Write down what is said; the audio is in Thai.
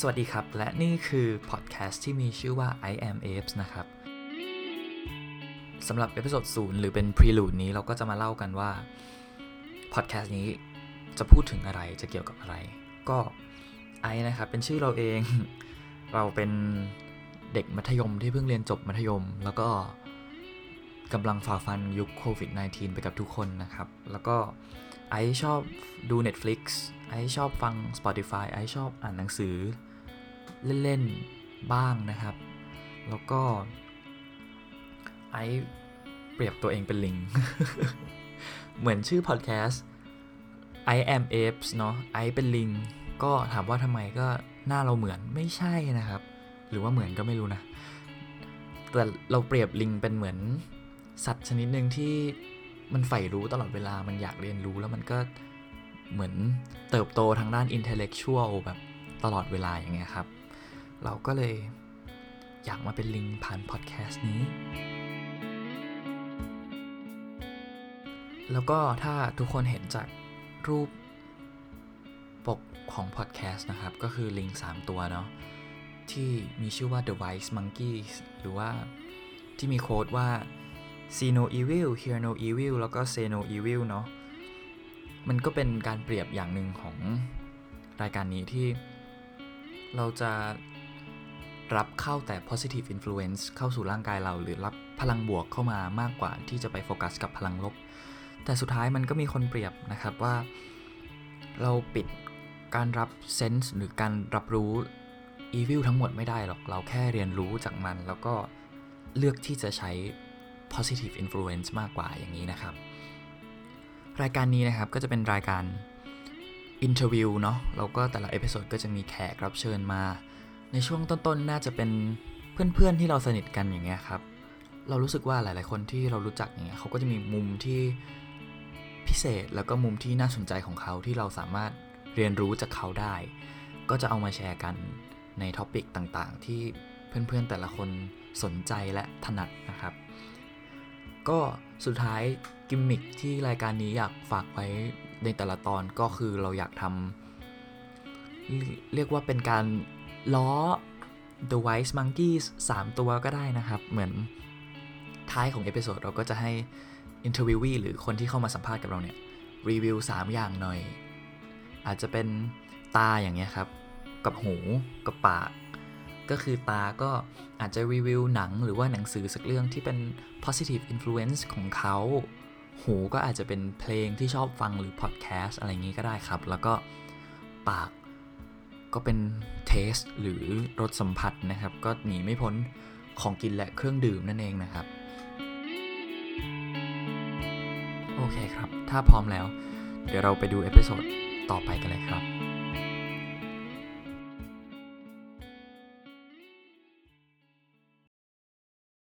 สวัสดีครับ และนี่คือพอดแคสต์ที่มีชื่อว่า I am apes นะครับสำหรับ episode ศูนย์หรือเป็น prelude นี้เราก็จะมาเล่ากันว่าพอดแคสต์นี้จะพูดถึงอะไรจะเกี่ยวกับอะไร ก็ไอนะครับเป็นชื่อเราเอง เราเป็นเด็กมัธยมที่เพิ่งเรียนจบมัธยม แล้วก็กำลังฝ่าฟันยุคโควิด -19 ไปกับทุกคนนะครับ แล้วก็ไอชอบดู Netflix ไอชอบฟัง Spotify ไอชอบอ่านหนังสือ เล่นๆบ้างนะครับ แล้วก็ไอเปรียบตัวเองเป็นลิง เหมือนชื่อพอดแคสต์ I am apes เนาะไอเป็นลิง ก็ถามว่าทำไมก็หน้าเราเหมือนไม่ใช่นะครับ หรือว่าเหมือนก็ไม่รู้นะ แต่เราเปรียบลิงเป็นเหมือนสัตว์ชนิดหนึ่งที่มันใฝ่รู้ตลอดเวลา มันอยากเรียนรู้แล้วมันก็เหมือนเติบโตทางด้านอินเทลเล็กชวลแบบตลอดเวลาอย่างเงี้ยครับ เราก็เลยอยากมาเป็นลิงผ่านพอดแคสต์นี้ แล้วก็ถ้าทุกคนเห็นจากรูปปกของพอดแคสต์นะครับ ก็คือลิง 3 ตัวเนาะที่มีชื่อว่า The Wise Monkeys หรือว่าที่มีโค้ดว่า see no evil hear no evil แล้วก็ say no evil เนาะมันก็เป็นการเปรียบอย่างหนึ่งของรายการนี้ที่เราจะ รับเข้าแต่ positive influence เข้าสู่ร่างกายเรา หรือรับพลังบวกเข้ามามากกว่าที่จะไปโฟกัสกับพลังลบ แต่สุดท้ายมันก็มีคนเปรียบนะครับว่า เราปิดการรับ sense หรือการรับรู้ evil ทั้งหมดไม่ได้หรอก เราแค่เรียนรู้จากมัน แล้วก็เลือกที่จะใช้ positive influence มากกว่าอย่างนี้นะครับ รายการนี้นะครับก็จะเป็นรายการ interview เนาะแล้วก็แต่ละ episode ก็จะมีแขกรับเชิญมา ในช่วงต้นๆ น่าจะเป็นเพื่อนๆที่เราสนิทกันอย่างเงี้ยครับ เรารู้สึกว่าหลายๆ คนที่เรารู้จักอย่างเงี้ยเขาก็จะมีมุมที่พิเศษแล้วก็มุมที่น่าสนใจของเขาที่เราสามารถเรียนรู้จากเขาได้ ก็จะเอามาแชร์กันใน topic ต่างๆ ที่เพื่อนๆแต่ละคนสนใจและถนัดนะครับ ก็สุดท้ายกิมมิคที่รายการนี้อยากฝากไว้ในแต่ละตอนก็คือเราอยากทำเรียกว่าเป็นการ ล้อ The Wise Monkeys 3 ตัวก็ได้นะครับ เหมือนท้ายของ episode เราก็จะให้ interview หรือคนที่เข้ามาสัมภาษณ์กับเราเนี่ย รีวิว 3 อย่างหน่อย อาจจะเป็นตาอย่างเงี้ยครับ กับหูกับปาก ก็คือตาก็อาจจะรีวิวหนังหรือว่าหนังสือสักเรื่องที่เป็น positive influence ของเขา หูก็อาจจะเป็นเพลงที่ชอบฟังหรือ podcast อะไรอย่างนี้ก็ได้ครับ แล้วก็ปาก ก็เป็น taste หรือรสสัมผัสนะครับ ก็หนีไม่พ้นของกินและเครื่องดื่มนั่นเองนะครับ โอเคครับ ถ้าพร้อมแล้ว เดี๋ยวเราไปดู episode ต่อไปกันเลยครับ